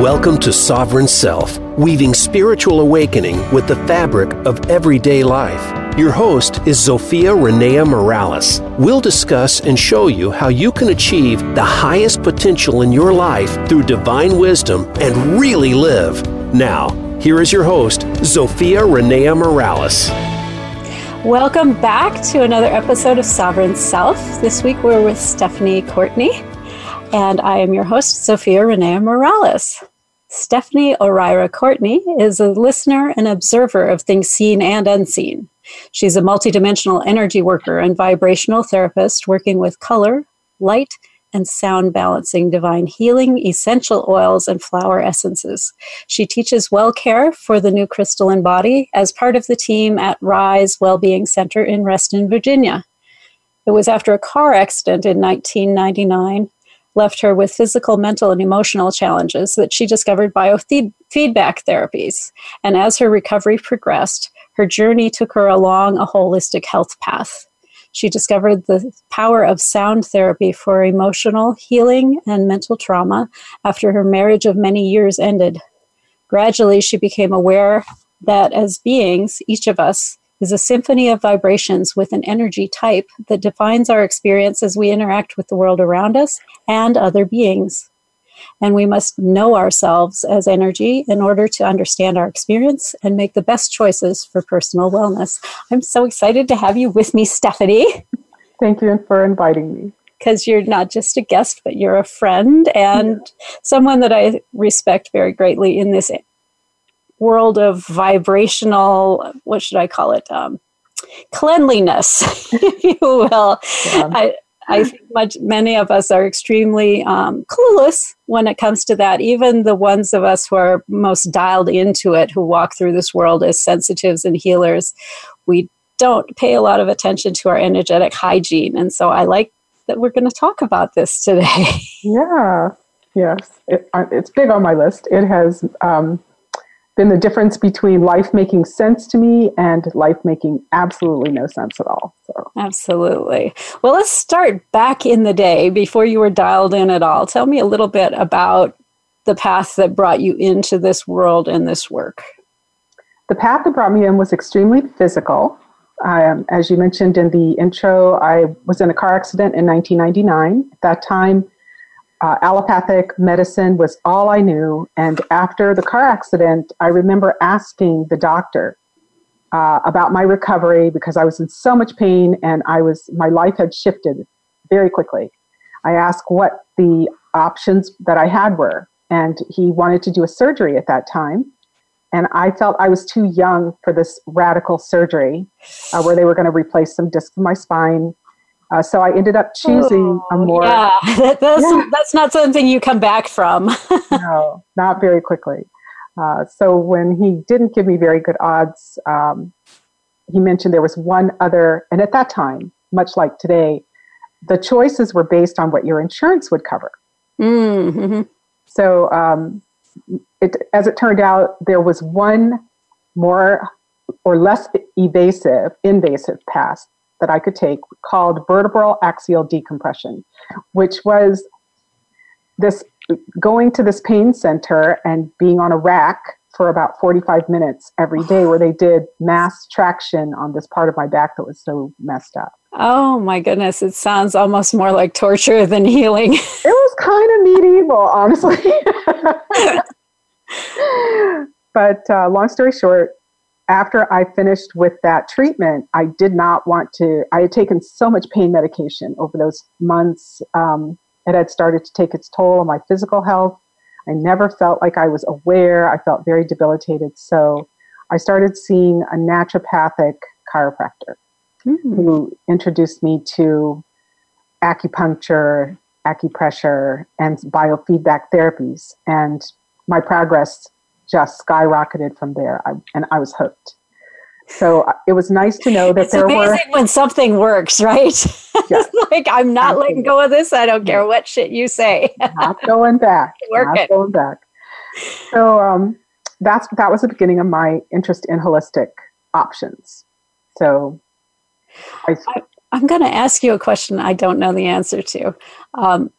Welcome to Sovereign Self, weaving spiritual awakening with the fabric of everyday life. Your host is Zofia Rennea Morales. We'll discuss and show you how you can achieve the highest potential in your life through divine wisdom and really live. Now, here is your host, Zofia Rennea Morales. Welcome back to another episode of Sovereign Self. This week we're with Stephanye Courtney and I am your host, Zofia Rennea Morales. Stephanye O'Rira Courtney is a listener and observer of things seen and unseen. She's a multidimensional energy worker and vibrational therapist working with color, light, and sound balancing divine healing, essential oils, and flower essences. She teaches well care for the new crystalline body as part of the team at Rise Wellbeing Center in Reston, Virginia. It was after a car accident in 1999 left her with physical, mental, and emotional challenges that she discovered biofeedback therapies. And as her recovery progressed, her journey took her along a holistic health path. She discovered the power of sound therapy for emotional healing and mental trauma after her marriage of many years ended. Gradually, she became aware that as beings, each of us is a symphony of vibrations with an energy type that defines our experience as we interact with the world around us and other beings. And we must know ourselves as energy in order to understand our experience and make the best choices for personal wellness. I'm so excited to have you with me, Stephanye. Thank you for inviting me. Because you're not just a guest, but you're a friend and yeah. someone that I respect very greatly in this world of vibrational, what should I call it? Um, cleanliness, if you will. Yeah. I, I think much, many of us are extremely um, clueless when it comes to that. Even the ones of us who are most dialed into it, who walk through this world as sensitives and healers, we don't pay a lot of attention to our energetic hygiene. And so I like that we're going to talk about this today. Yeah, yes, it, uh, it's big on my list. It has um, been the difference between life making sense to me and life making absolutely no sense at all. So. Absolutely. Well, let's start back in the day before you were dialed in at all. Tell me a little bit about the path that brought you into this world and this work. The path that brought me in was extremely physical. Um, as you mentioned in the intro, I was in a car accident in 1999. At that time, uh, allopathic medicine was all I knew. And after the car accident, I remember asking the doctor uh, about my recovery because I was in so much pain and I was my life had shifted very quickly. I asked what the options that I had were, and he wanted to do a surgery at that time. And I felt I was too young for this radical surgery uh, where they were going to replace some discs in my spine, uh, so I ended up choosing oh, a more. Yeah, that's, yeah. that's not something you come back from. no, not very quickly. Uh, so when he didn't give me very good odds, um, he mentioned there was one other, and at that time, much like today, the choices were based on what your insurance would cover. Mm-hmm. So, um, it, as it turned out, there was one more or less evasive, invasive path that I could take called vertebral axial decompression, which was this going to this pain center and being on a rack for about 45 minutes every day where they did mass traction on this part of my back that was so messed up. Oh my goodness, it sounds almost more like torture than healing. it was kind of medieval, honestly. but uh, long story short, after I finished with that treatment, I did not want to. I had taken so much pain medication over those months. Um, it had started to take its toll on my physical health. I never felt like I was aware. I felt very debilitated. So I started seeing a naturopathic chiropractor mm-hmm. who introduced me to acupuncture, acupressure, and biofeedback therapies. And my progress just skyrocketed from there, I, and I was hooked. So uh, it was nice to know that it's there amazing were when something works, right? Yes, like I'm not absolutely. letting go of this. I don't care what shit you say. not going back. Work not it. going back. So um, that's that was the beginning of my interest in holistic options. So I, I, am going to ask you a question I don't know the answer to. Um,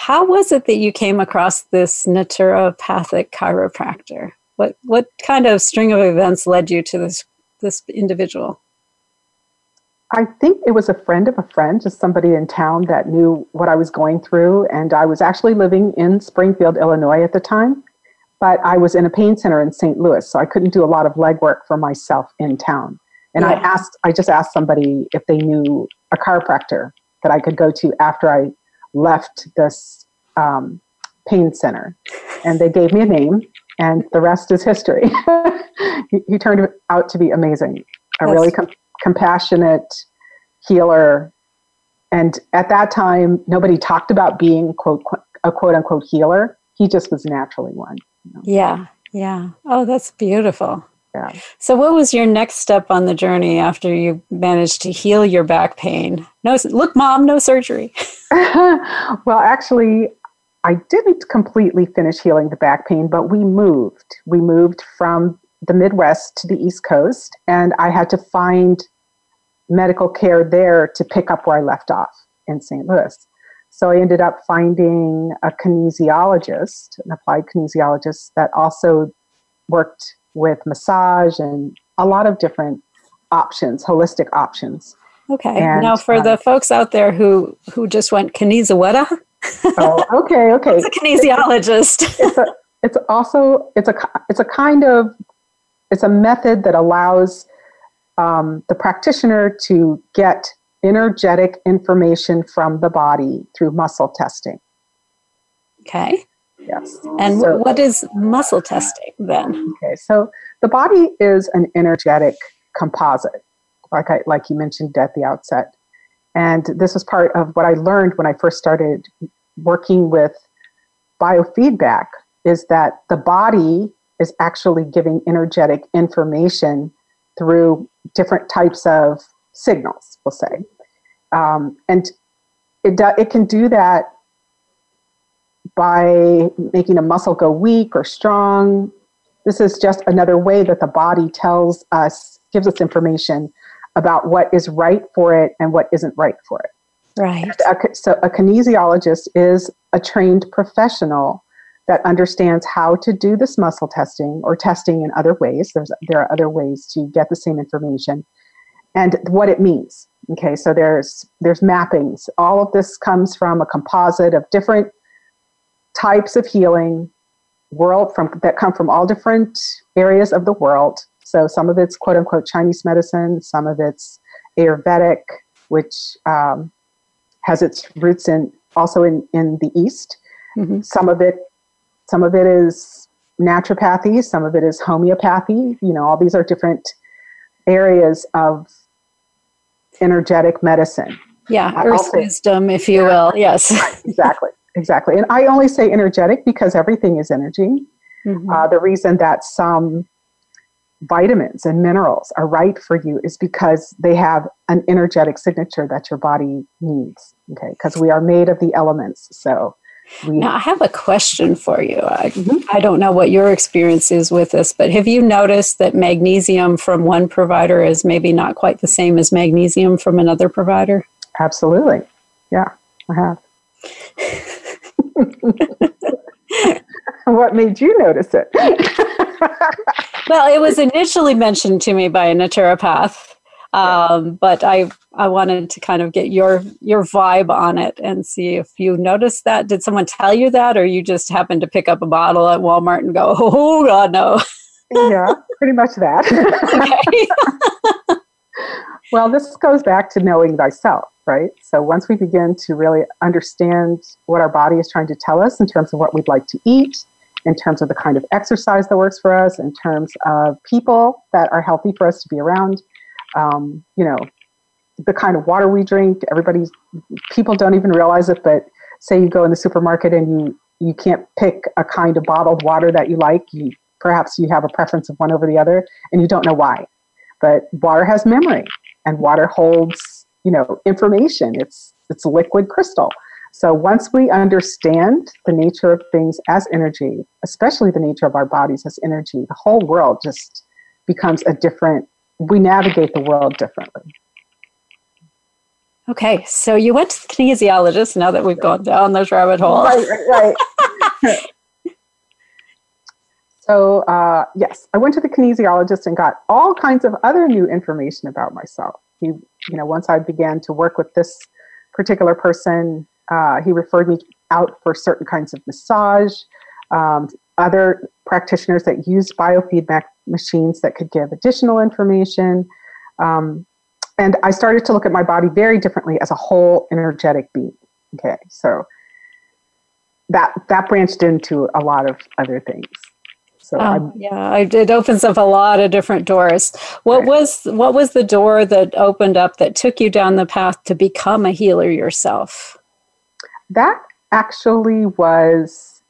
How was it that you came across this naturopathic chiropractor? What what kind of string of events led you to this this individual? I think it was a friend of a friend, just somebody in town that knew what I was going through. And I was actually living in Springfield, Illinois at the time, but I was in a pain center in St. Louis, so I couldn't do a lot of legwork for myself in town. And yeah. I asked, I just asked somebody if they knew a chiropractor that I could go to after I left this um, pain center. And they gave me a name, and the rest is history. he, he, turned out to be amazing, a That's- really com- compassionate healer. And at that time, nobody talked about being quote a quote unquote healer. He just was naturally one. You know? Yeah, yeah. Oh, that's beautiful. Yeah. So, what was your next step on the journey after you managed to heal your back pain? No, look, mom, no surgery. well, actually, I didn't completely finish healing the back pain, but we moved. We moved from the Midwest to the East Coast, and I had to find medical care there to pick up where I left off in St. Louis. So I ended up finding a kinesiologist, an applied kinesiologist that also worked with massage and a lot of different options, holistic options. Okay. And, now, for uh, the folks out there who who just went kinesiweta. oh, okay, okay. It's a kinesiologist. it's, a, it's also it's a it's a kind of it's a method that allows um, the practitioner to get energetic information from the body through muscle testing. Okay. Yes. And so, what is muscle testing then? Okay, so the body is an energetic composite, like I like you mentioned at the outset. And this is part of what I learned when I first started working with biofeedback is that the body is actually giving energetic information through different types of signals, we'll say. Um, and it, do, it can do that by making a muscle go weak or strong. This is just another way that the body tells us, gives us information about what is right for it and what isn't right for it. Right. So a kinesiologist is a trained professional that understands how to do this muscle testing or testing in other ways. There's there are other ways to get the same information and what it means. Okay, so there's there's mappings. All of this comes from a composite of different types of healing world from that come from all different areas of the world. So some of it's quote unquote Chinese medicine, some of it's Ayurvedic, which um, has its roots in also in, in the East. Mm-hmm. Some of it some of it is naturopathy, some of it is homeopathy. You know, all these are different areas of energetic medicine. Yeah, earth wisdom, if you will. Yes. Right, exactly. Exactly. And I only say energetic because everything is energy. Mm-hmm. Uh, the reason that some vitamins and minerals are right for you is because they have an energetic signature that your body needs. Okay. Because we are made of the elements. So we, now, I have a question for you. I, mm-hmm. I don't know what your experience is with this, but have you noticed that magnesium from one provider is maybe not quite the same as magnesium from another provider? Absolutely. Yeah, I have. what made you notice it? well, it was initially mentioned to me by a naturopath, um, but I I wanted to kind of get your your vibe on it and see if you noticed that. Did someone tell you that, or you just happened to pick up a bottle at Walmart and go, "Oh God, no." yeah, pretty much that. well, this goes back to knowing thyself, right? So once we begin to really understand what our body is trying to tell us in terms of what we'd like to eat, in terms of the kind of exercise that works for us, in terms of people that are healthy for us to be around, um, you know, the kind of water we drink. Everybody's people don't even realize it, but say you go in the supermarket and you you can't pick a kind of bottled water that you like. You perhaps you have a preference of one over the other, and you don't know why. But water has memory, and water holds you know information. It's it's liquid crystal. So once we understand the nature of things as energy, especially the nature of our bodies as energy, the whole world just becomes a different. We navigate the world differently. Okay, so you went to the kinesiologist now that we've gone down those rabbit holes. Right, right, right. so, uh, yes, I went to the kinesiologist and got all kinds of other new information about myself. He, you know, once I began to work with this particular person, uh, he referred me out for certain kinds of massage, um, other practitioners that use biofeedback machines that could give additional information. Um, and I started to look at my body very differently as a whole energetic being. Okay, so that that branched into a lot of other things. So um, yeah, it opens up a lot of different doors. What right. was what was the door that opened up that took you down the path to become a healer yourself? That actually was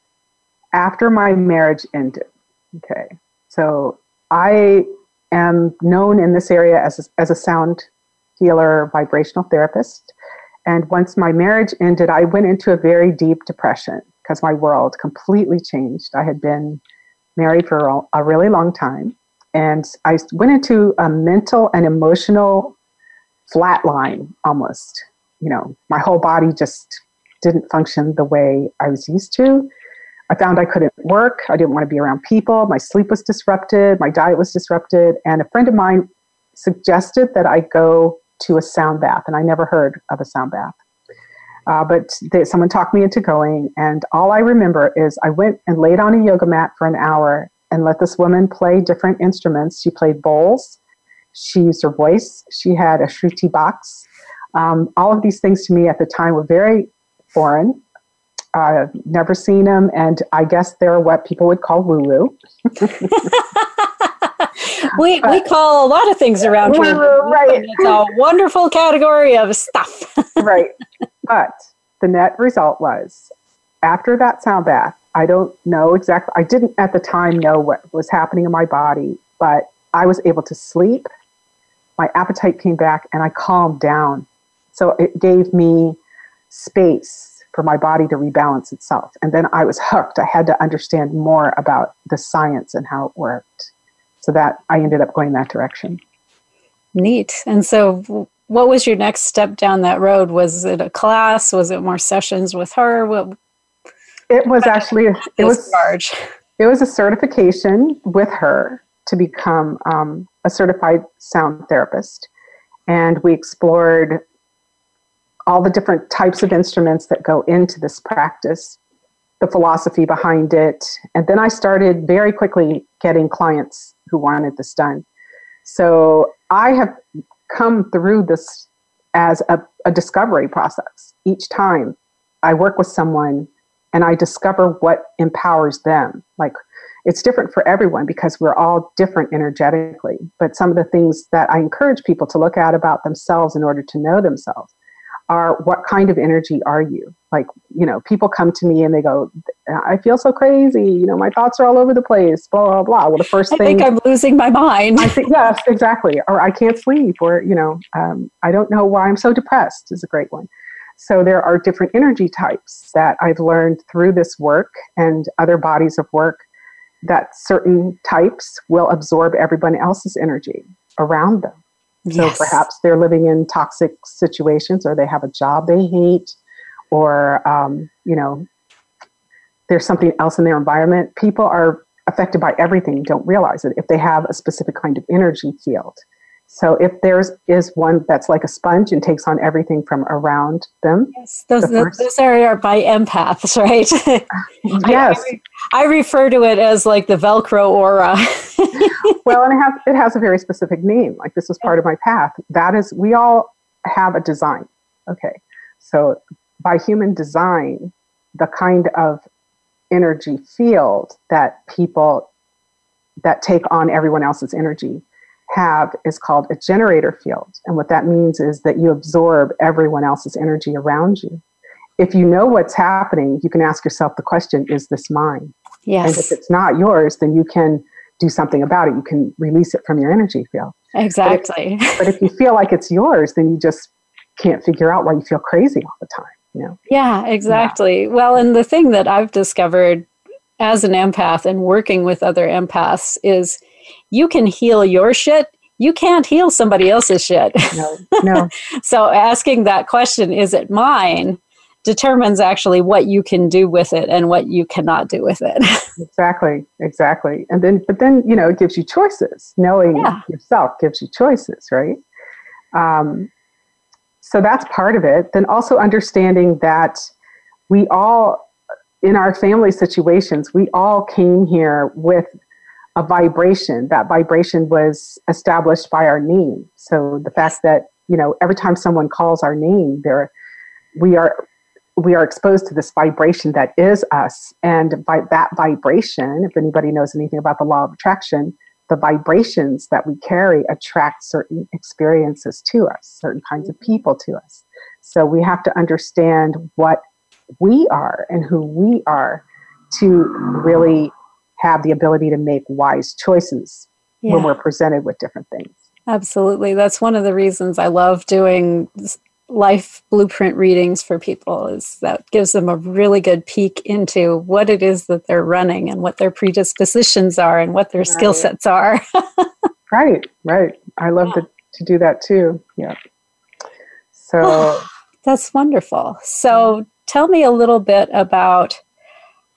after my marriage ended. Okay, so I am known in this area as a, as a sound healer, vibrational therapist. And once my marriage ended, I went into a very deep depression because my world completely changed. I had been married for a really long time. And I went into a mental and emotional flatline almost. You know, my whole body just didn't function the way I was used to. I found I couldn't work. I didn't want to be around people. My sleep was disrupted. My diet was disrupted. And a friend of mine suggested that I go to a sound bath. And I never heard of a sound bath. Uh, but they, someone talked me into going, and all I remember is I went and laid on a yoga mat for an hour and let this woman play different instruments. She played bowls, she used her voice, she had a shruti box. Um, all of these things to me at the time were very foreign. I've never seen them, and I guess they're what people would call woo woo. we we call a lot of things around here. Right. It's a wonderful category of stuff. right. But the net result was after that sound bath, I don't know exactly, I didn't at the time know what was happening in my body, but I was able to sleep. My appetite came back and I calmed down. So it gave me space for my body to rebalance itself. And then I was hooked. I had to understand more about the science and how it worked. So that I ended up going that direction. Neat. And so what was your next step down that road? Was it a class? Was it more sessions with her? What it was actually it was large. It was a certification with her to become um, a certified sound therapist, and we explored all the different types of instruments that go into this practice, the philosophy behind it, and then I started very quickly getting clients who wanted this done. So I have come through this as a, a discovery process. Each time I work with someone and I discover what empowers them. Like it's different for everyone because we're all different energetically. But some of the things that I encourage people to look at about themselves in order to know themselves are what kind of energy are you? Like, you know, people come to me and they go, I feel so crazy. You know, my thoughts are all over the place, blah, blah, blah. Well, the first I thing. I think I'm losing my mind. I think, yes, exactly. Or I can't sleep, or, you know, um, I don't know why I'm so depressed is a great one. So there are different energy types that I've learned through this work and other bodies of work that certain types will absorb everyone else's energy around them. So yes. perhaps they're living in toxic situations or they have a job they hate or, um, you know, there's something else in their environment. People are affected by everything, don't realize it if they have a specific kind of energy field. So if there's is one that's like a sponge and takes on everything from around them. Yes, those, the first, those are by empaths, right? yes. I, I, refer to it as like the Velcro aura. well, and it has it has a very specific name. Like this was part of my path. That is, we all have a design. Okay, so by human design, the kind of energy field that people that take on everyone else's energy have is called a generator field. And what that means is that you absorb everyone else's energy around you. If you know what's happening, you can ask yourself the question is this mine? Yes. And if it's not yours, then you can do something about it. You can release it from your energy field. Exactly. But if, but if you feel like it's yours, then you just can't figure out why you feel crazy all the time. You know? Yeah, exactly. Yeah. Well, and the thing that I've discovered as an empath and working with other empaths is you can heal your shit you can't heal somebody else's shit. No, no. so asking that question, is it mine? determines actually what you can do with it and what you cannot do with it. exactly, exactly. And then, but then, you know, it gives you choices. Knowing yeah. yourself gives you choices, right? Um, so that's part of it. Then also understanding that we all, in our family situations, we all came here with a vibration. That vibration was established by our name. So the fact that, you know, every time someone calls our name, there we are we are exposed to this vibration that is us. And by that vibration, if anybody knows anything about the law of attraction, the vibrations that we carry attract certain experiences to us, certain kinds of mm-hmm. people to us. So we have to understand what we are and who we are to really have the ability to make wise choices yeah. when we're presented with different things. Absolutely. That's one of the reasons I love doing life blueprint readings for people is that gives them a really good peek into what it is that they're running and what their predispositions are and what their right. skill sets are. right, right. I love yeah. to, to do that too. Yeah. So that's wonderful. So tell me a little bit about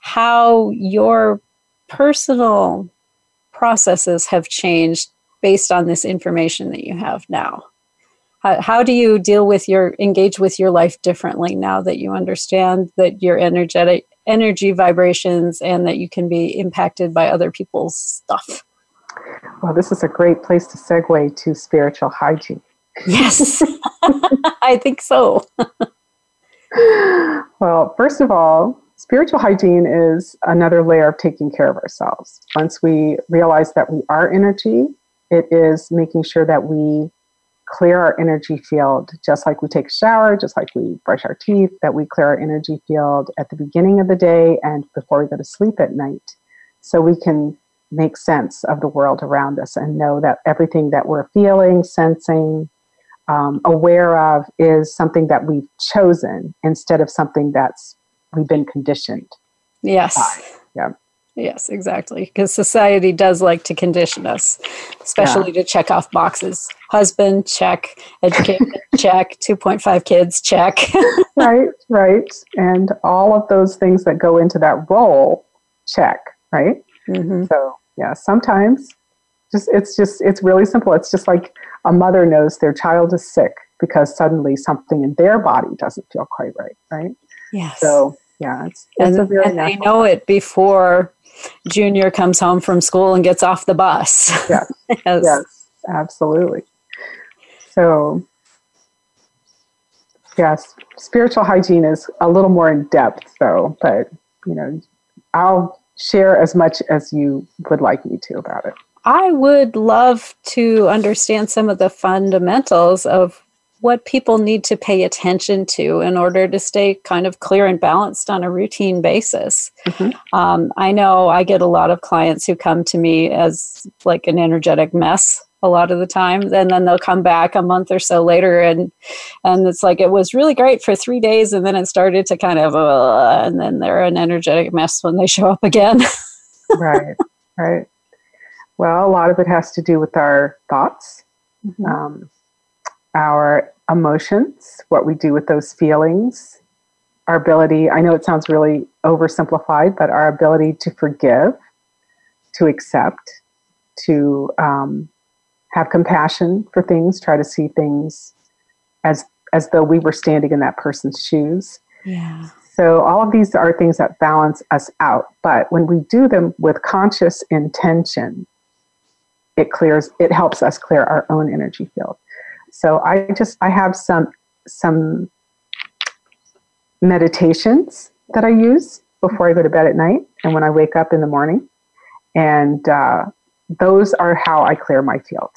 how your personal processes have changed based on this information that you have now. How, how do you deal with your engage with your life differently now that you understand that your energetic energy vibrations and that you can be impacted by other people's stuff? Well, this is a great place to segue to spiritual hygiene. Yes, I think so. well, first of all, spiritual hygiene is another layer of taking care of ourselves. Once we realize that we are energy, it is making sure that we clear our energy field, just like we take a shower, just like we brush our teeth, that we clear our energy field at the beginning of the day and before we go to sleep at night. So we can make sense of the world around us and know that everything that we're feeling, sensing, um, aware of is something that we've chosen instead of something that's we've been conditioned. Yes. By. Yeah. Yes, exactly. Because society does like to condition us, especially yeah. to check off boxes. Husband, check. Education, check. 2.5 kids, check. right, right. And all of those things that go into that role, check, right? Mm-hmm. So, yeah, sometimes just it's just it's really simple. It's just like a mother knows their child is sick because suddenly something in their body doesn't feel quite right, right? Yes. So yeah, it's, it's and, and they know it before Junior comes home from school and gets off the bus. Yes, yes. yes, absolutely. So, yes, spiritual hygiene is a little more in depth, though. But you know, I'll share as much as you would like me to about it. I would love to understand some of the fundamentals of what people need to pay attention to in order to stay kind of clear and balanced on a routine basis. Mm-hmm. Um, I know I get a lot of clients who come to me as like an energetic mess a lot of the time and then they'll come back a month or so later and and it's like it was really great for three days and then it started to kind of uh, and then they're an energetic mess when they show up again right right well a lot of it has to do with our thoughts mm-hmm. um, our emotions, what we do with those feelings, our ability, I know it sounds really oversimplified, but our ability to forgive, to accept, to um, have compassion for things, try to see things as as though we were standing in that person's shoes. Yeah. So all of these are things that balance us out. But when we do them with conscious intention, it clears it helps us clear our own energy field. So I just I have some some meditations that I use before I go to bed at night and when I wake up in the morning, and uh, those are how I clear my field.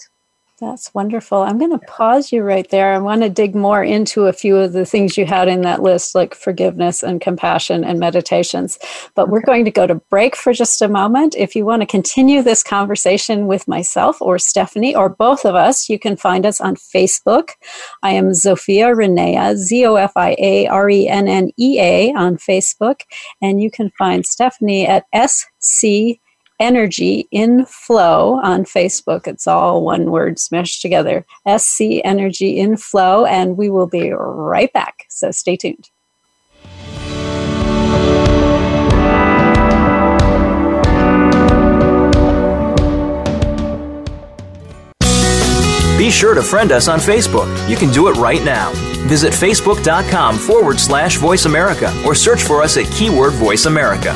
That's wonderful. I'm going to pause you right there. I want to dig more into a few of the things you had in that list, like forgiveness and compassion and meditations. But okay. we're going to go to break for just a moment. If you want to continue this conversation with myself or Stephanye or both of us, you can find us on Facebook. I am Zofia Rennea, Z O F I A R E N N E A on Facebook. And you can find Stephanye at SC Energy in Flow on Facebook. It's all one word smashed together SC Energy in Flow. And we will be right back. So stay tuned. Be sure to friend us on Facebook. You can do it right now. Visit facebook.com forward slash voice America or search for us at keyword voice America.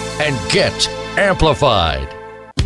And get amplified.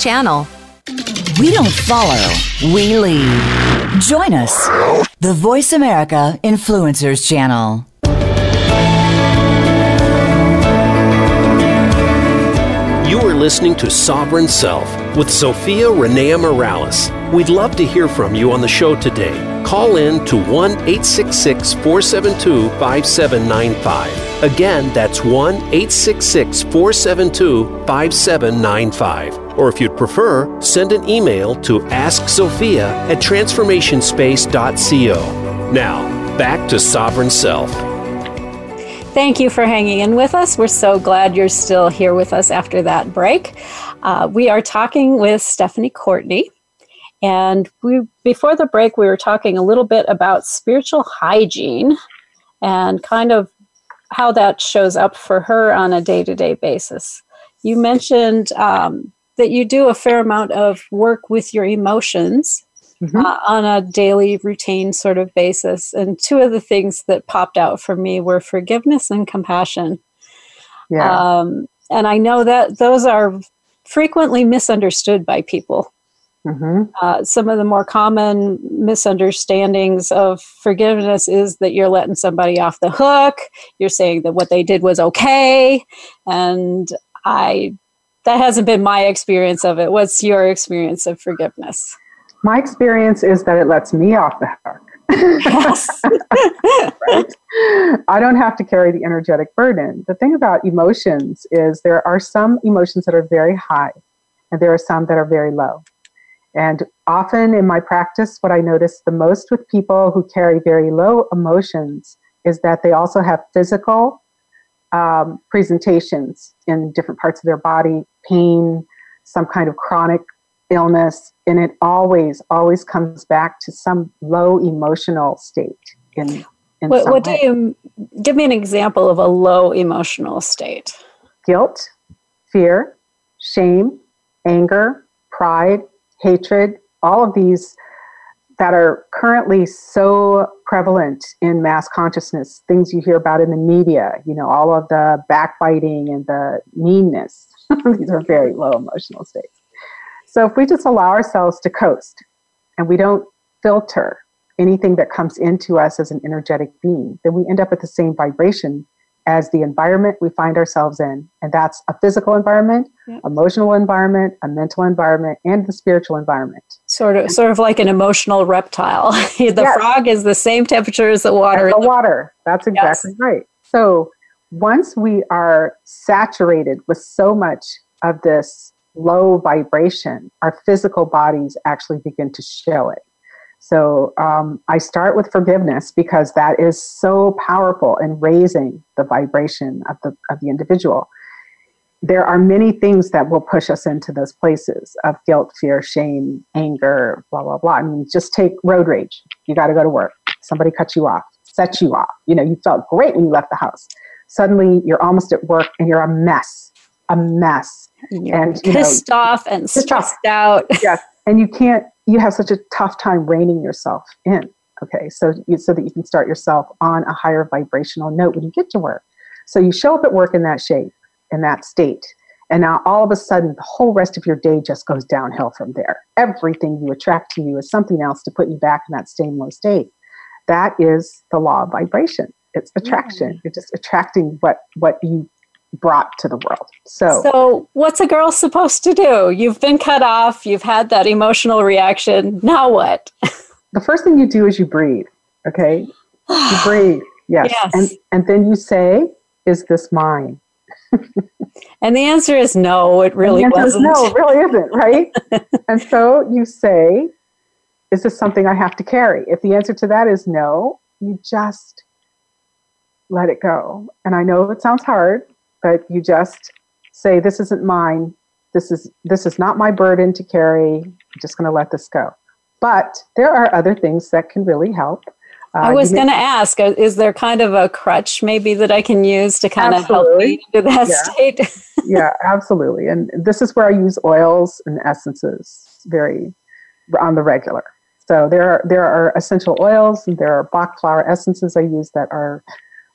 channel. We don't follow, we lead. Join us, the Voice America Influencers channel. You are listening to Sovereign Self with Zofia Rennea Morales. We'd love to hear from you on the show today. Call in to 1 866 472 5795. Again, that's 1 866 472 5795. Or if you'd prefer, send an email to asksophia at transformationspace.co. Now, back to Sovereign Self. Thank you for hanging in with us. We're so glad you're still here with us after that break. Uh, we are talking with Stephanye Courtney. And we, before the break, we were talking a little bit about spiritual hygiene and kind of how that shows up for her on a day to day basis. You mentioned um, that you do a fair amount of work with your emotions mm-hmm. uh, on a daily routine sort of basis. And two of the things that popped out for me were forgiveness and compassion. Yeah. Um, and I know that those are frequently misunderstood by people. Mm-hmm. Uh, some of the more common misunderstandings of forgiveness is that you're letting somebody off the hook. You're saying that what they did was okay. And I, that hasn't been my experience of it. What's your experience of forgiveness? My experience is that it lets me off the hook. Yes. right? I don't have to carry the energetic burden. The thing about emotions is there are some emotions that are very high and there are some that are very low. And often in my practice, what I notice the most with people who carry very low emotions is that they also have physical um, presentations in different parts of their body, pain, some kind of chronic illness, and it always, always comes back to some low emotional state. In, in what, what do you give me an example of a low emotional state? Guilt, fear, shame, anger, pride, hatred, all of these that are currently so prevalent in mass consciousness, things you hear about in the media, you know, all of the backbiting and the meanness. these are very low emotional states. So if we just allow ourselves to coast and we don't filter anything that comes into us as an energetic being, then we end up at the same vibration as the environment we find ourselves in. And that's a physical environment, yep. emotional environment, a mental environment, and the spiritual environment. Sort of sort of like an emotional reptile. the yes. frog is the same temperature as the water. As the water. That's exactly yes. right. So once we are saturated with so much of this low vibration, our physical bodies actually begin to show it. So um, I start with forgiveness because that is so powerful in raising the vibration of the of the individual. There are many things that will push us into those places of guilt, fear, shame, anger, blah blah blah. I mean, just take road rage. You got to go to work. Somebody cut you off, set you off. You know, you felt great when you left the house. Suddenly, you're almost at work and you're a mess, a mess and you're and, you pissed know, off and stressed off. out. Yes, and you can't. You have such a tough time reining yourself in. Okay, so you, so that you can start yourself on a higher vibrational note when you get to work. So you show up at work in that shape, in that state, and now all of a sudden, the whole rest of your day just goes downhill from there. Everything you attract to you is something else to put you back in that same low state. That is the law of vibration. It's attraction. Yeah. You're just attracting what what you brought to the world. So So what's a girl supposed to do? You've been cut off, you've had that emotional reaction. Now what? the first thing you do is you breathe. Okay? you breathe. Yes. yes. And and then you say, is this mine? and the answer is no, it really wasn't. no, it really isn't, right? and so you say, is this something I have to carry? If the answer to that is no, you just let it go. And I know it sounds hard, but you just say, this isn't mine. This is this is not my burden to carry. I'm just going to let this go. But there are other things that can really help. Uh, I was going to ask, uh, is there kind of a crutch maybe that I can use to kind absolutely. of help me to that yeah. state? yeah, absolutely. And this is where I use oils and essences very on the regular. So there are there are essential oils and there are Bach flower essences I use that are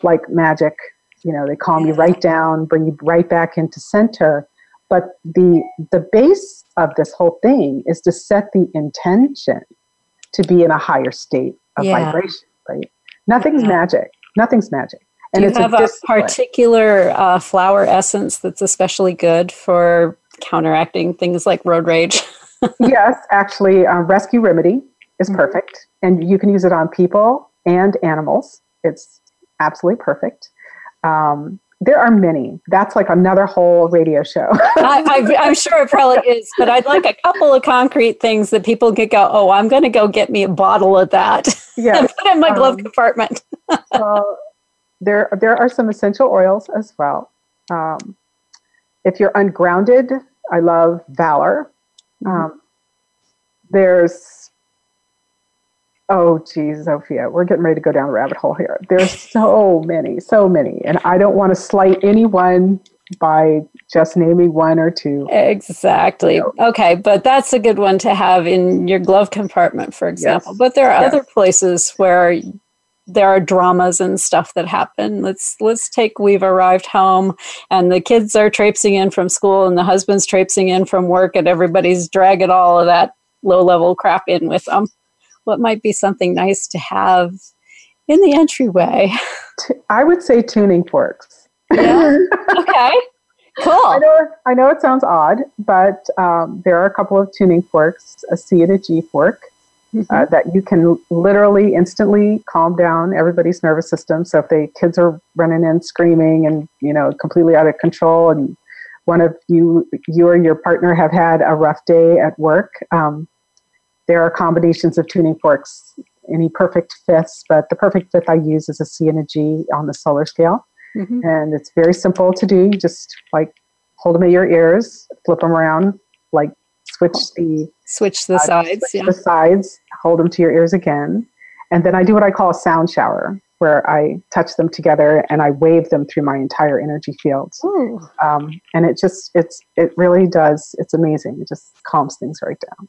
like magic. You know, they calm you right down, bring you right back into center. But the the base of this whole thing is to set the intention to be in a higher state of yeah. vibration, right? Nothing's yeah. magic. Nothing's magic. And Do you have a, a particular uh, flower essence that's especially good for counteracting things like road rage? yes, actually, uh, Rescue Remedy is mm-hmm. perfect, and you can use it on people and animals. It's absolutely perfect. Um, there are many. That's like another whole radio show. I, am sure it probably is, but I'd like a couple of concrete things that people could go, oh, I'm going to go get me a bottle of that yes. and put in my glove um, compartment. uh, there, there are some essential oils as well. Um, if you're ungrounded, I love Valor. Mm-hmm. Um, there's Oh, geez, Zofia, we're getting ready to go down the rabbit hole here. There's so many, so many, and I don't want to slight anyone by just naming one or two. Exactly. Okay, but that's a good one to have in your glove compartment, for example. Yes. But there are yes. other places where there are dramas and stuff that happen. Let's let's take we've arrived home and the kids are traipsing in from school and the husband's traipsing in from work and everybody's dragging all of that low level crap in with them what might be something nice to have in the entryway? I would say tuning forks. Yeah. Okay. Cool. I know, I know it sounds odd, but um, there are a couple of tuning forks, a C and a G fork, mm-hmm. uh, that you can literally instantly calm down everybody's nervous system. So if the kids are running in screaming and you know completely out of control, and one of you, you or your partner have had a rough day at work, um, there are combinations of tuning forks, any perfect fifths, but the perfect fifth I use is a C and a G on the solar scale. Mm-hmm. And it's very simple to do. You just like hold them at your ears, flip them around, like switch the switch the uh, sides, switch yeah. the sides, hold them to your ears again, and then I do what I call a sound shower, where I touch them together and I wave them through my entire energy field. Um, and it just it's it really does. It's amazing. It just calms things right down.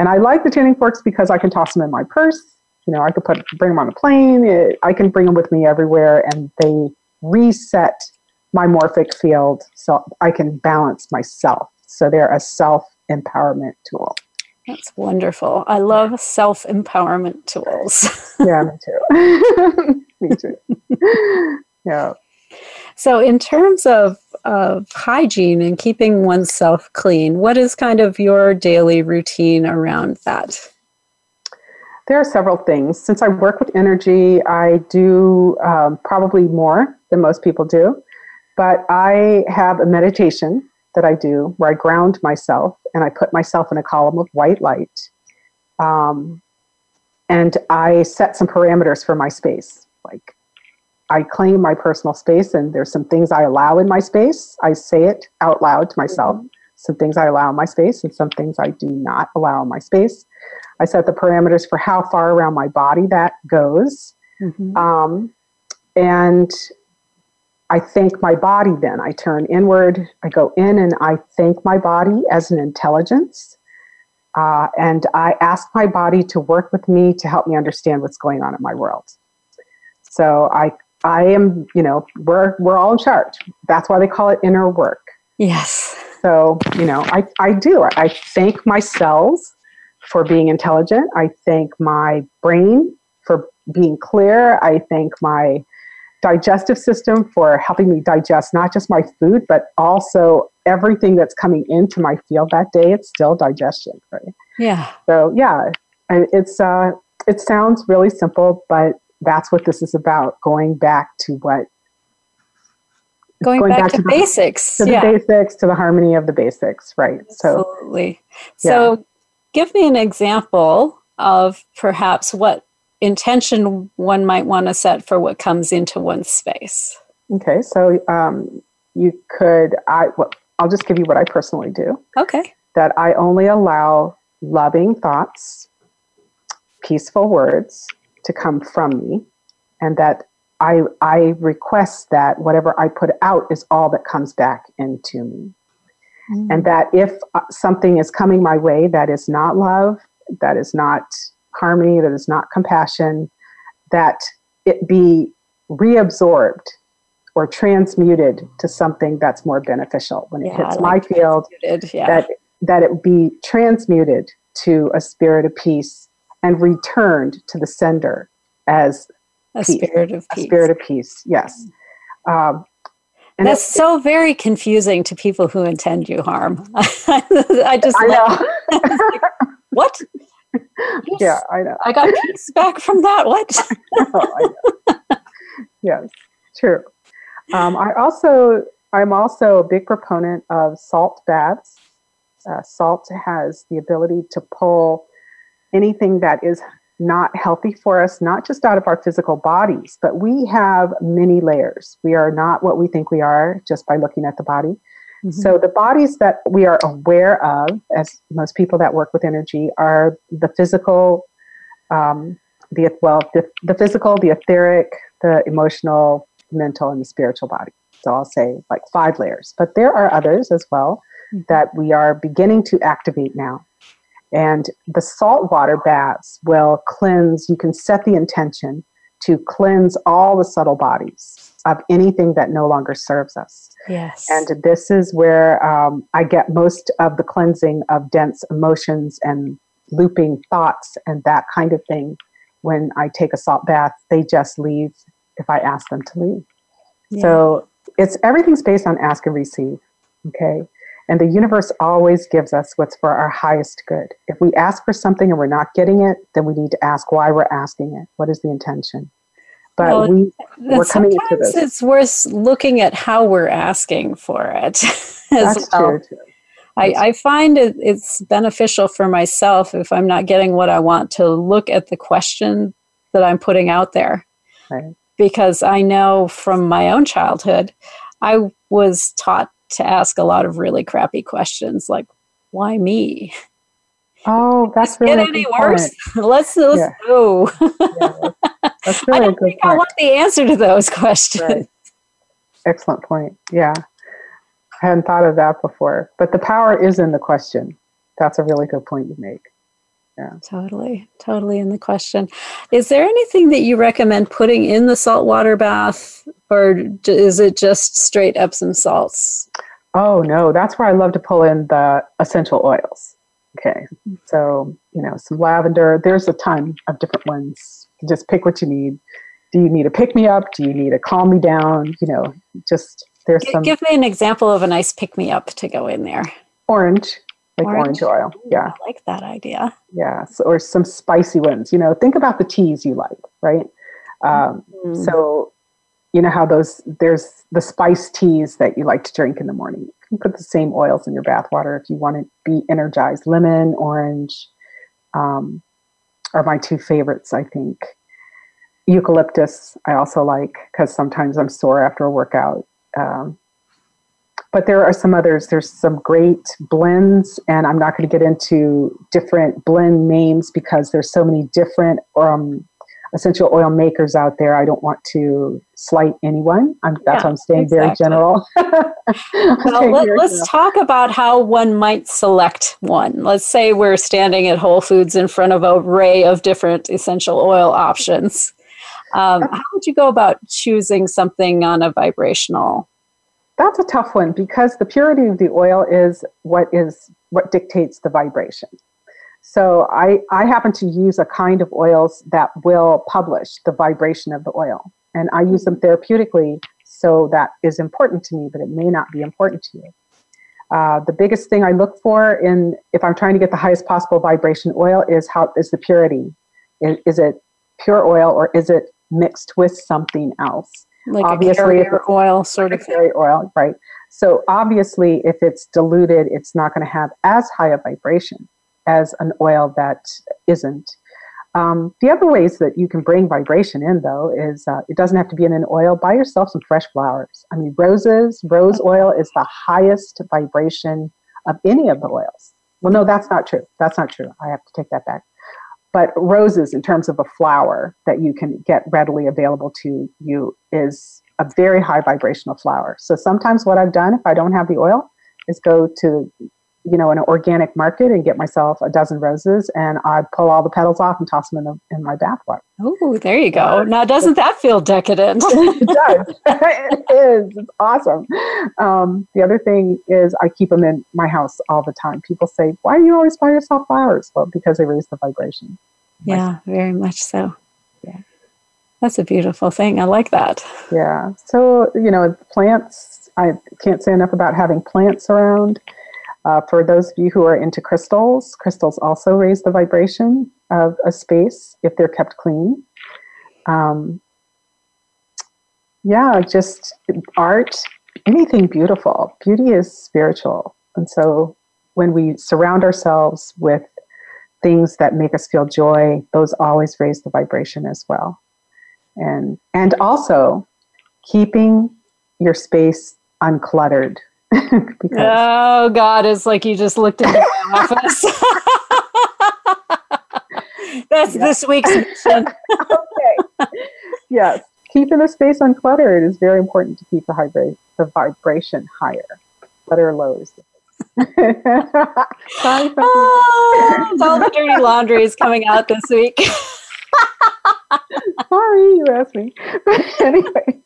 And I like the tuning forks because I can toss them in my purse. You know, I could put bring them on a plane. It, I can bring them with me everywhere, and they reset my morphic field so I can balance myself. So they're a self empowerment tool. That's wonderful. I love self empowerment tools. yeah, me too. me too. yeah. So, in terms of, of hygiene and keeping oneself clean, what is kind of your daily routine around that? There are several things. Since I work with energy, I do um, probably more than most people do. But I have a meditation that I do where I ground myself and I put myself in a column of white light. Um, and I set some parameters for my space, like I claim my personal space, and there's some things I allow in my space. I say it out loud to myself. Mm-hmm. Some things I allow in my space, and some things I do not allow in my space. I set the parameters for how far around my body that goes. Mm-hmm. Um, and I thank my body then. I turn inward, I go in and I thank my body as an intelligence. Uh, and I ask my body to work with me to help me understand what's going on in my world. So I, I am, you know, we're, we're all in charge. That's why they call it inner work. Yes. So, you know, I, I do. I thank my cells for being intelligent. I thank my brain for being clear. I thank my digestive system for helping me digest not just my food, but also everything that's coming into my field that day. It's still digestion, right? Yeah. So yeah, it's uh, it sounds really simple, but that's what this is about. Going back to what. Going, going back, back, to, to basics. The, to yeah. the basics, to the harmony of the basics, right? Absolutely. So, so yeah. give me an example of perhaps what intention one might want to set for what comes into one's space. Okay, so um, you could, I, well, I'll just give you what I personally do. Okay. That I only allow loving thoughts, peaceful words to come from me, and that I, I request that whatever I put out is all that comes back into me. Mm. And that if uh, something is coming my way that is not love, that is not harmony, that is not compassion, that it be reabsorbed or transmuted to something that's more beneficial when it yeah, hits like my field. Yeah. That that it be transmuted to a spirit of peace and returned to the sender as a peace, spirit of peace. A spirit of peace. Yes. Um, and That's so very confusing to people who intend you harm. I just I know. like, what? yeah, I know. I got peace back from that. What? I know, I know. yes, true. Um, I also, I'm also a big proponent of salt baths. Uh, salt has the ability to pull anything that is not healthy for us, not just out of our physical bodies, but we have many layers. We are not what we think we are just by looking at the body. Mm-hmm. So the bodies that we are aware of, as most people that work with energy, are the physical, um, the well, the, the physical, the etheric, the emotional, mental, and the spiritual body. So I'll say like five layers, but there are others as well mm-hmm. that we are beginning to activate now. And the saltwater baths will cleanse. You can set the intention to cleanse all the subtle bodies of anything that no longer serves us. Yes. And this is where um, I get most of the cleansing of dense emotions and looping thoughts and that kind of thing. When I take a salt bath, they just leave if I ask them to leave. Yeah. So it's everything's based on ask and receive. Okay. And the universe always gives us what's for our highest good. If we ask for something and we're not getting it, then we need to ask why we're asking it. What is the intention? but well, we we're coming into this. It's worth looking at how we're asking for it. That's well. true. Too. I, I, find it, it's beneficial for myself if I'm not getting what I want to look at the question that I'm putting out there. Right. Because I know from my own childhood, I was taught to ask a lot of really crappy questions like, why me? Oh, that's really get any worse. let's let's yeah. go. yeah, that's really I don't think point. I want the answer to those questions. Right. Excellent point. Yeah, I hadn't thought of that before. But the power is in the question. That's a really good point you make. Yeah. Totally, totally in the question. Is there anything that you recommend putting in the saltwater bath, or is it just straight Epsom salts? Oh no, that's where I love to pull in the essential oils. Okay, mm-hmm. so you know, some lavender. There's a ton of different ones. just pick what you need. Do you need a pick me up? Do you need a calm me down? You know, just there's G- some. Give me an example of a nice pick me up to go in there. Orange, like orange, orange oil. Yeah, I like that idea. Yeah, so, or some spicy ones. You know, think about the teas you like, right? Um, mm. So, you know how those there's the spice teas that you like to drink in the morning You can put the same oils in your bath water if you want to be energized. Lemon, orange um, are my two favorites, I think. Eucalyptus, I also like because sometimes I'm sore after a workout. Um, but there are some others. There's some great blends, and I'm not going to get into different blend names because there's so many different um, essential oil makers out there. I don't want to slight anyone. I'm, that's yeah, why I'm staying exactly. very general. well, let, us talk about how one might select one. Let's say we're standing at Whole Foods in front of a array of different essential oil options. Um, how would you go about choosing something on a vibrational? That's a tough one because the purity of the oil is what is what dictates the vibration. So I, I happen to use a kind of oils that will publish the vibration of the oil. And I use them therapeutically, so that is important to me, but it may not be important to you. Uh, the biggest thing I look for in if I'm trying to get the highest possible vibration oil is how is the purity. Is, is it pure oil or is it mixed with something else? Like obviously, oil sort of carrier oil, right? So obviously, if it's diluted, it's not going to have as high a vibration as an oil that isn't. Um, the other ways that you can bring vibration in, though, is uh, it doesn't have to be in an oil. Buy yourself some fresh flowers. I mean, roses, rose oil is the highest vibration of any of the oils. Well, no, that's not true. That's not true. I have to take that back. But roses, in terms of a flower that you can get readily available to you, is a very high vibrational flower. So sometimes what I've done, if I don't have the oil, is go to you know, an organic market and get myself a dozen roses, and I pull all the petals off and toss them in, the, in my bathwater. Oh, there you go. Now, doesn't that feel decadent? it does. it is. It's awesome. Um, the other thing is, I keep them in my house all the time. People say, "Why do you always buy yourself flowers?" Well, because they raise the vibration. Yeah, very much so. Yeah, that's a beautiful thing. I like that. Yeah. So you know, plants. I can't say enough about having plants around uh, for those of you who are into crystals, crystals also raise the vibration of a space if they're kept clean. Um, yeah, just art, anything beautiful. Beauty is spiritual. And so when we surround ourselves with things that make us feel joy, those always raise the vibration as well. And and also keeping your space uncluttered. Oh God, it's like you just looked into my office. That's yeah. this week's mission. okay. Yes. Keeping the space uncluttered is very important to keep the, vibra- the vibration higher. Clutter lows. Sorry, oh, all the dirty laundry is coming out this week. Sorry, you asked me. anyway.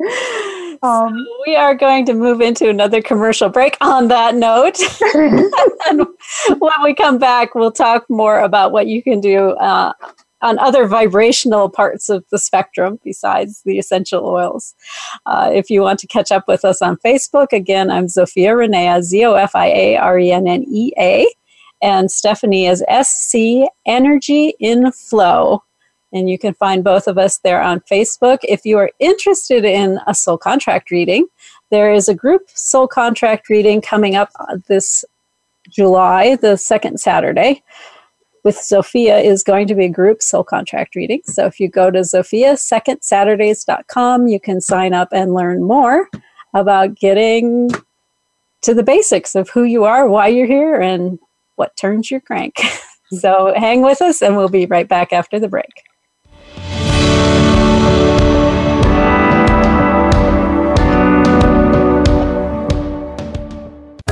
Um, so we are going to move into another commercial break on that note. and when we come back, we'll talk more about what you can do uh, on other vibrational parts of the spectrum besides the essential oils. Uh, if you want to catch up with us on Facebook, again, I'm Zofia Rennea, Z O F I A R E N N E A. And Stephanye is SC Energy in Flow and you can find both of us there on Facebook. If you are interested in a soul contract reading, there is a group soul contract reading coming up uh, this July, the second Saturday. With Zofia is going to be a group soul contract reading. So if you go to ZofiaSecondSaturdays.com, you can sign up and learn more about getting to the basics of who you are, why you're here, and what turns your crank. so hang with us, and we'll be right back after the break.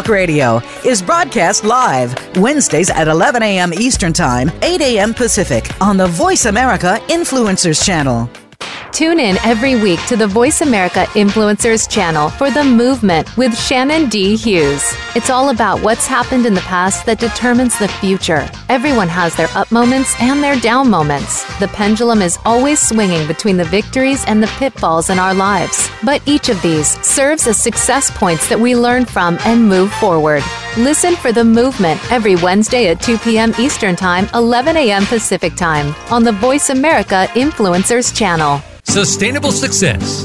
Talk Radio is broadcast live Wednesdays at 11 a.m. Eastern Time, 8 a.m. Pacific on the Voice America Influencers Channel. Tune in every week to the Voice America Influencers channel for The Movement with Shannon D. Hughes. It's all about what's happened in the past that determines the future. Everyone has their up moments and their down moments. The pendulum is always swinging between the victories and the pitfalls in our lives. But each of these serves as success points that we learn from and move forward. Listen for The Movement every Wednesday at 2 p.m. Eastern Time, 11 a.m. Pacific Time on the Voice America Influencers channel. Sustainable success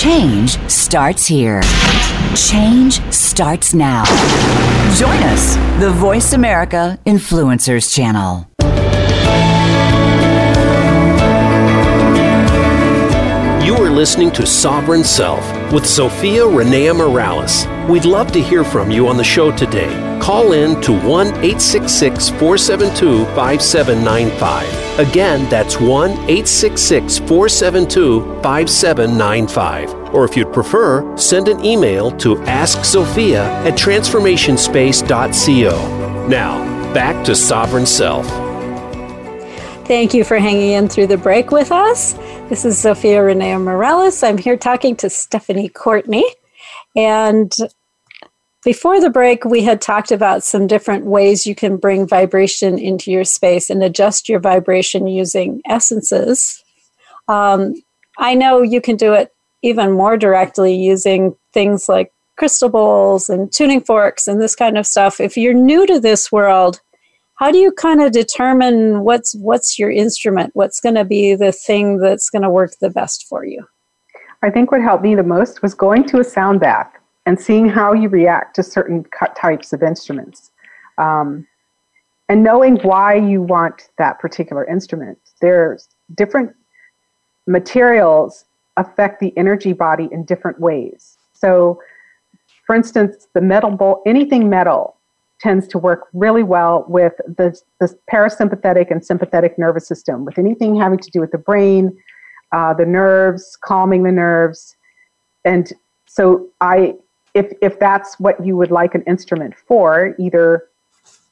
Change starts here. Change starts now. Join us, the Voice America Influencers channel. You are listening to Sovereign Self with Zofia Rennea Morales. We'd love to hear from you on the show today. Call in to 1 866 472 5795. Again, that's 1 866 472 5795. Or if you'd prefer, send an email to asksophia at transformationspace.co. Now, back to Sovereign Self. Thank you for hanging in through the break with us. This is Zofia Rennea Morales. I'm here talking to Stephanye Courtney. And before the break, we had talked about some different ways you can bring vibration into your space and adjust your vibration using essences. Um, I know you can do it even more directly using things like crystal bowls and tuning forks and this kind of stuff. If you're new to this world, how do you kind of determine what's what's your instrument? What's going to be the thing that's going to work the best for you? I think what helped me the most was going to a sound bath and seeing how you react to certain types of instruments. Um, and knowing why you want that particular instrument. There's different materials affect the energy body in different ways. So, for instance, the metal bowl, anything metal tends to work really well with the, the parasympathetic and sympathetic nervous system, with anything having to do with the brain, uh, the nerves, calming the nerves. And so I if if that's what you would like an instrument for, either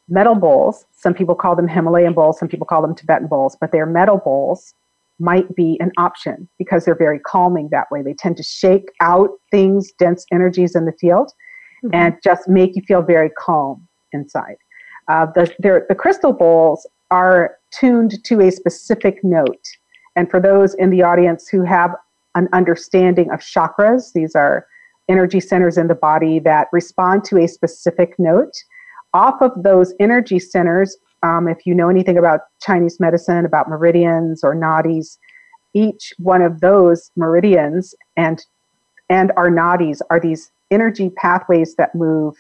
metal bowls, some people call them Himalayan bowls, some people call them Tibetan bowls, but they're metal bowls might be an option because they're very calming that way. They tend to shake out things, dense energies in the field, mm-hmm. and just make you feel very calm inside. Uh, the, the crystal bowls are tuned to a specific note. And for those in the audience who have an understanding of chakras, these are energy centers in the body that respond to a specific note. Off of those energy centers, um, if you know anything about Chinese medicine, about meridians or nadis, each one of those meridians and and our nadis are these energy pathways that move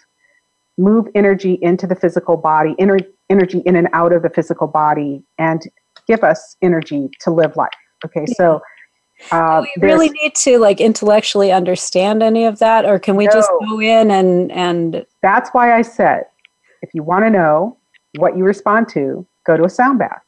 move energy into the physical body, ener- energy in and out of the physical body, and give us energy to live life. Okay, so uh, we really need to like intellectually understand any of that, or can we no. just go in and and? That's why I said, if you want to know what you respond to, go to a sound bath.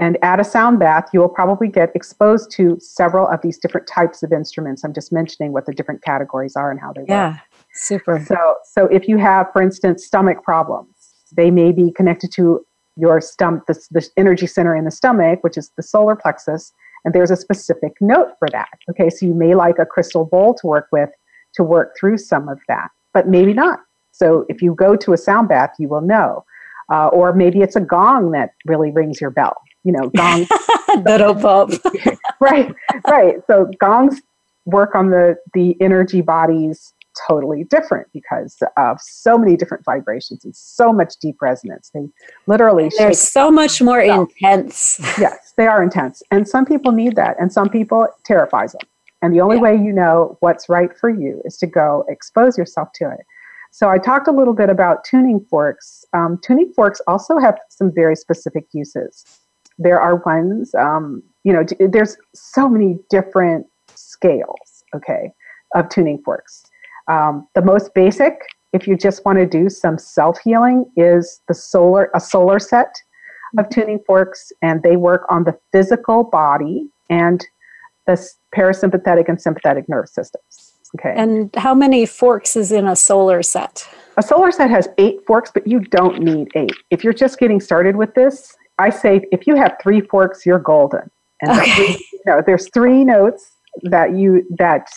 And at a sound bath, you will probably get exposed to several of these different types of instruments. I'm just mentioning what the different categories are and how they work. Yeah, super. So, so if you have, for instance, stomach problems, they may be connected to your stomach, the, the energy center in the stomach, which is the solar plexus, and there's a specific note for that. Okay, so you may like a crystal bowl to work with to work through some of that, but maybe not. So if you go to a sound bath, you will know. Uh, or maybe it's a gong that really rings your bell. You know, gongs. That'll pop. right, right. So gongs work on the the energy bodies totally different because of so many different vibrations and so much deep resonance. They literally they're so much more intense. yes, they are intense, and some people need that, and some people terrifies them. And the only yeah. way you know what's right for you is to go expose yourself to it. So I talked a little bit about tuning forks. Um, tuning forks also have some very specific uses. There are ones, um, you know, there's so many different scales, okay, of tuning forks. Um, the most basic, if you just want to do some self healing, is the solar a solar set of mm-hmm. tuning forks, and they work on the physical body and the parasympathetic and sympathetic nerve systems. Okay. And how many forks is in a solar set? A solar set has eight forks, but you don't need eight. If you're just getting started with this, I say if you have three forks, you're golden. And okay. three, you know, there's three notes that you that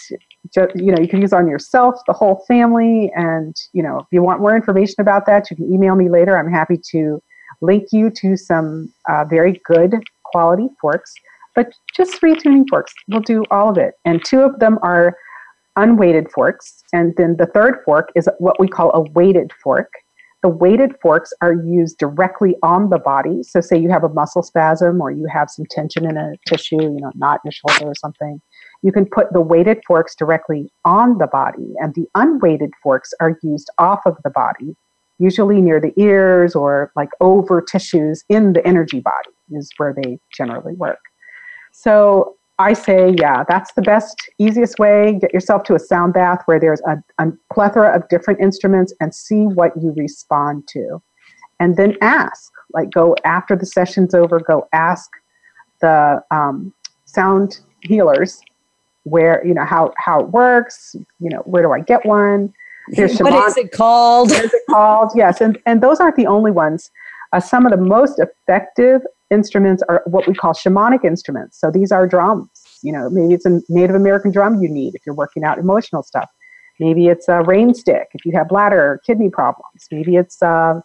you know you can use on yourself, the whole family, and you know if you want more information about that, you can email me later. I'm happy to link you to some uh, very good quality forks. But just three tuning forks will do all of it, and two of them are unweighted forks, and then the third fork is what we call a weighted fork. The weighted forks are used directly on the body. So, say you have a muscle spasm or you have some tension in a tissue, you know, knot in your shoulder or something, you can put the weighted forks directly on the body, and the unweighted forks are used off of the body, usually near the ears or like over tissues in the energy body, is where they generally work. So I say, yeah, that's the best, easiest way. Get yourself to a sound bath where there's a, a plethora of different instruments and see what you respond to. And then ask, like, go after the session's over, go ask the um, sound healers where you know how how it works you know where do i get one? There's what is it called? What is it called? Yes and and those aren't the only ones. Uh, some of the most effective instruments are what we call shamanic instruments. So these are drums you know maybe it's a native american drum you need if you're working out emotional stuff. Maybe it's a rain stick if you have bladder or kidney problems. Maybe it's uh,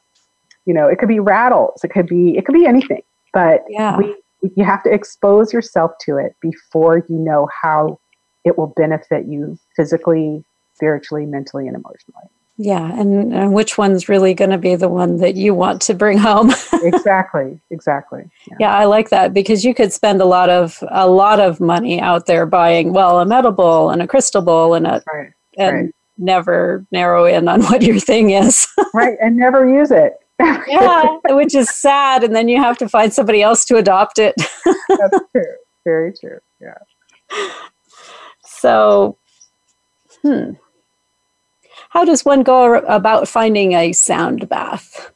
you know it could be rattles. It could be it could be anything. But yeah. we you have to expose yourself to it before you know how it will benefit you physically, spiritually, mentally, and emotionally. Yeah, and, and which one's really going to be the one that you want to bring home? exactly, exactly. Yeah. yeah. I like that because you could spend a lot of a lot of money out there buying well a metal bowl and a crystal bowl and a right, and right. never narrow in on what your thing is. right, and never use it. yeah, which is sad, and then you have to find somebody else to adopt it. That's true. Very true. Yeah. So, hmm. How does one go about finding a sound bath?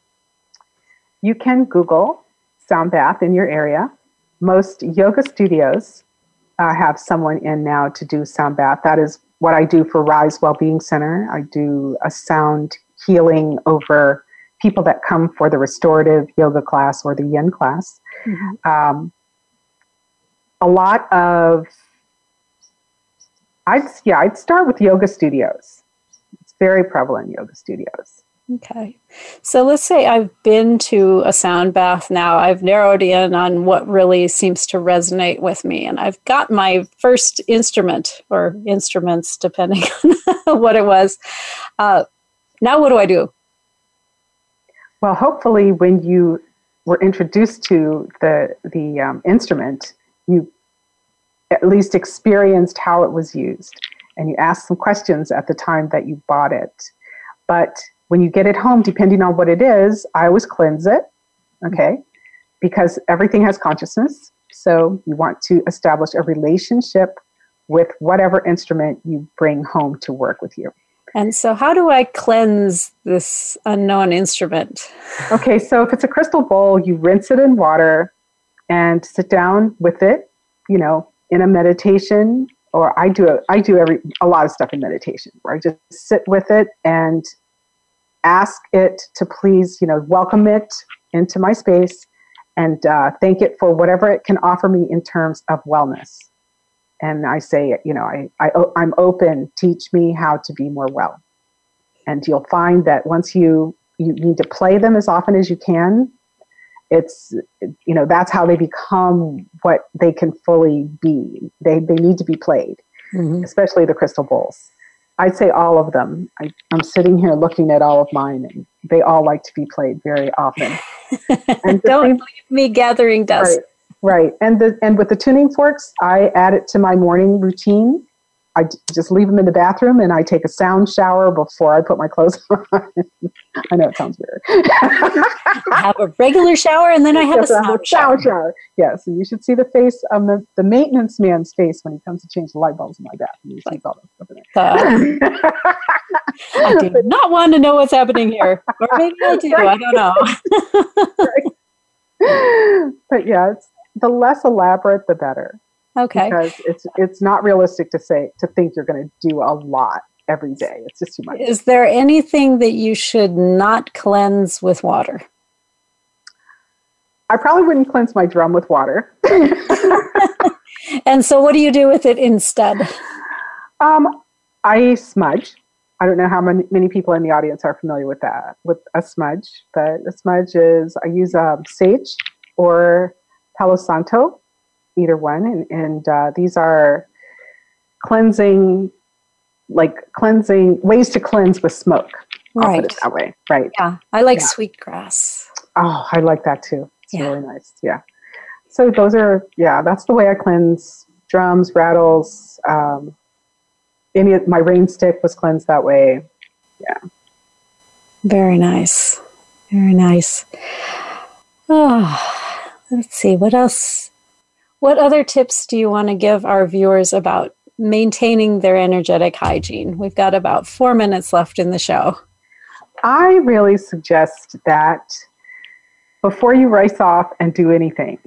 You can Google sound bath in your area. Most yoga studios uh, have someone in now to do sound bath. That is what I do for Rise Wellbeing Center. I do a sound healing over people that come for the restorative yoga class or the yin class. Mm-hmm. Um, a lot of I'd yeah, I'd start with yoga studios. It's very prevalent yoga studios. Okay. So let's say I've been to a sound bath now. I've narrowed in on what really seems to resonate with me. And I've got my first instrument or instruments, depending on what it was. Uh, now, what do I do? Well, hopefully, when you were introduced to the, the um, instrument, you at least experienced how it was used and you ask some questions at the time that you bought it. But when you get it home, depending on what it is, I always cleanse it, okay? Because everything has consciousness. So you want to establish a relationship with whatever instrument you bring home to work with you. And so, how do I cleanse this unknown instrument? Okay, so if it's a crystal bowl, you rinse it in water and sit down with it, you know, in a meditation or I do a, I do every a lot of stuff in meditation where I just sit with it and ask it to please you know welcome it into my space and uh, thank it for whatever it can offer me in terms of wellness. And I say you know I, I I'm open teach me how to be more well. And you'll find that once you you need to play them as often as you can it's you know that's how they become what they can fully be. They they need to be played mm-hmm. especially the crystal bowls. I'd say all of them. I, i'm sitting here looking at all of mine and they all like to be played very often. And don't leave me gathering dust. Right, right. And the and with the tuning forks i add it to my morning routine I just leave them in the bathroom and I take a sound shower before I put my clothes on. I know it sounds weird. I have a regular shower and then I have yes, a sound shower. shower. Yes, and you should see the face of the, the maintenance man's face when he comes to change the light bulbs in my bathroom. Like, all in uh, I do not want to know what's happening here. Or maybe I do. I don't know. but yeah, it's, the less elaborate, the better. Okay. Because it's it's not realistic to say to think you're going to do a lot every day. It's just too much. Is there anything that you should not cleanse with water? I probably wouldn't cleanse my drum with water. and so, what do you do with it instead? Um, I smudge. I don't know how many, many people in the audience are familiar with that, with a smudge, but a smudge is I use um, sage or Palo Santo, either one, and, and uh, these are cleansing, like cleansing ways to cleanse with smoke. Right. that way. Right. Yeah. I like Yeah. sweetgrass. Oh, I like that too. It's Yeah. really nice. Yeah. So those are yeah, that's the way I cleanse drums, rattles. Um, any of my rain stick was cleansed that way. Yeah. Very nice. Very nice. Oh, let's see. What else? What other tips do you want to give our viewers about maintaining their energetic hygiene? We've got about four minutes left in the show. I really suggest that before you race off and do anything,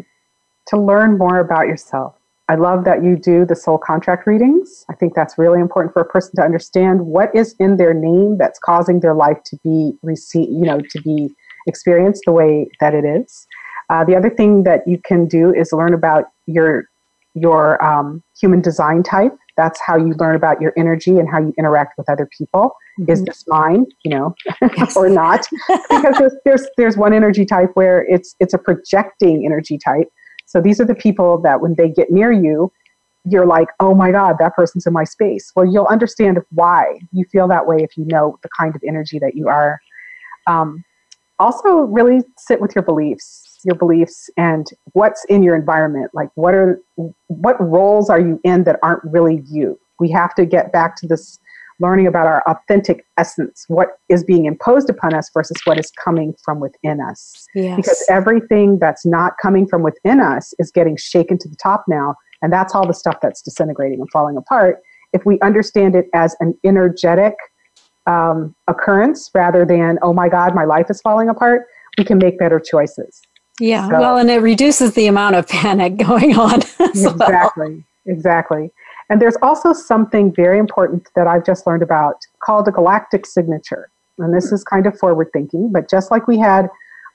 to learn more about yourself. I love that you do the soul contract readings. I think that's really important for a person to understand what is in their name that's causing their life to be received, you know, to be experienced the way that it is. Uh, the other thing that you can do is learn about your your um, human design type. That's how you learn about your energy and how you interact with other people. Is this mine, you know, or not? because there's, there's there's one energy type where it's it's a projecting energy type. So these are the people that when they get near you, you're like, oh my God, that person's in my space. Well, you'll understand why you feel that way if you know the kind of energy that you are. Um, also, really sit with your beliefs, your beliefs, and what's in your environment. Like, what are what roles are you in that aren't really you? We have to get back to this learning about our authentic essence, what is being imposed upon us versus what is coming from within us. Yes. Because everything that's not coming from within us is getting shaken to the top now, and that's all the stuff that's disintegrating and falling apart. If we understand it as an energetic um, occurrence rather than, oh my God, my life is falling apart, we can make better choices. Yeah. So- well, and it reduces the amount of panic going on. as well. Exactly, exactly. And there's also something very important that I've just learned about called a galactic signature. And this is kind of forward thinking, but just like we had,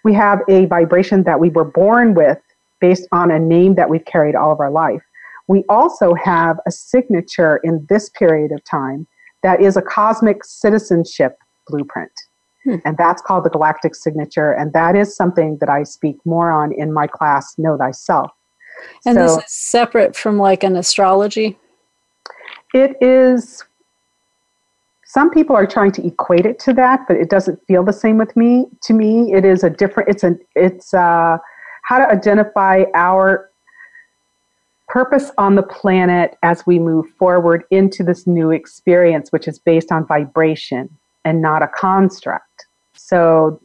we have a vibration that we were born with based on a name that we've carried all of our life. We also have a signature in this period of time that is a cosmic citizenship blueprint. Hmm. And that's called the galactic signature. And that is something that I speak more on in my class, Know Thyself. And So- this is separate from like an astrology. It is. Some people are trying to equate it to that, but it doesn't feel the same with me. To me, it is a different. It's a. It's uh, how to identify our purpose on the planet as we move forward into this new experience, which is based on vibration and not a construct. So,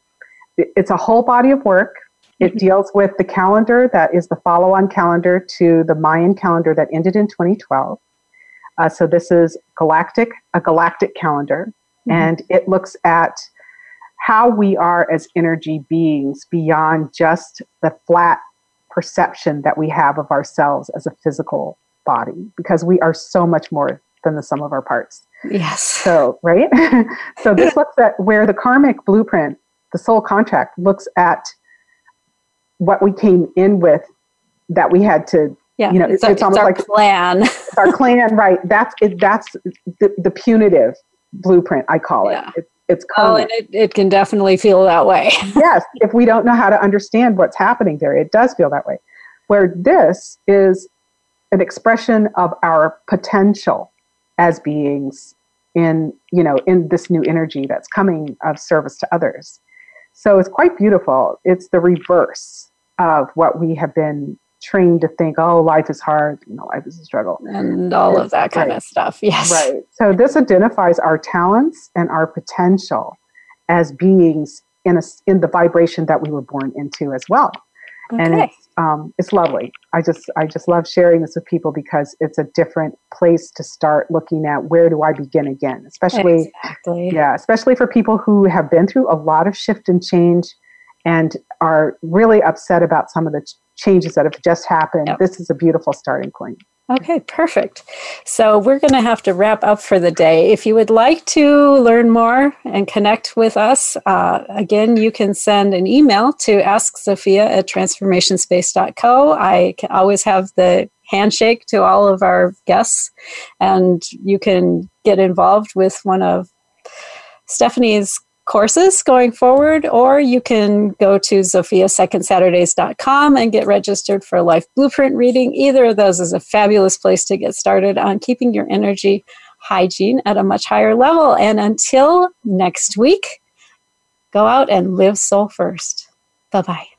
it's a whole body of work. It deals with the calendar that is the follow on calendar to the Mayan calendar that ended in 2012. Uh, so this is galactic, a galactic calendar, and it looks at how we are as energy beings beyond just the flat perception that we have of ourselves as a physical body, because we are so much more than the sum of our parts. Yes. So, right? so this looks at where the karmic blueprint, the soul contract, looks at what we came in with that we had to Yeah. you know, it's, it's our, it's almost like- plan. it's our clan, right? That's it. That's the, the punitive blueprint. I call it. Yeah. It's, it's oh, and it, it can definitely feel that way. yes, if we don't know how to understand what's happening there, it does feel that way. Where this is an expression of our potential as beings in you know in this new energy that's coming of service to others. So it's quite beautiful. It's the reverse of what we have been trained to think. Oh, life is hard. You know, life is a struggle. and all of that kind Right. of stuff. Yes. Right. So this identifies our talents and our potential as beings in a in the vibration that we were born into as well. And it's um, it's lovely. I just I just love sharing this with people because it's a different place to start looking at where do I begin again, especially Exactly. yeah, especially for people who have been through a lot of shift and change and are really upset about some of the ch- changes that have just happened. Yep. This is a beautiful starting point. Okay, perfect. So we're going to have to wrap up for the day. If you would like to learn more and connect with us, uh, again, you can send an email to asksophia at transformationspace.co. I always have the handshake to all of our guests, and you can get involved with one of Stephanye's courses going forward, or you can go to zofiasecondsaturdays.com and get registered for a life blueprint reading. Either of those is a fabulous place to get started on keeping your energy hygiene at a much higher level. And until next week, go out and live soul first. Bye bye.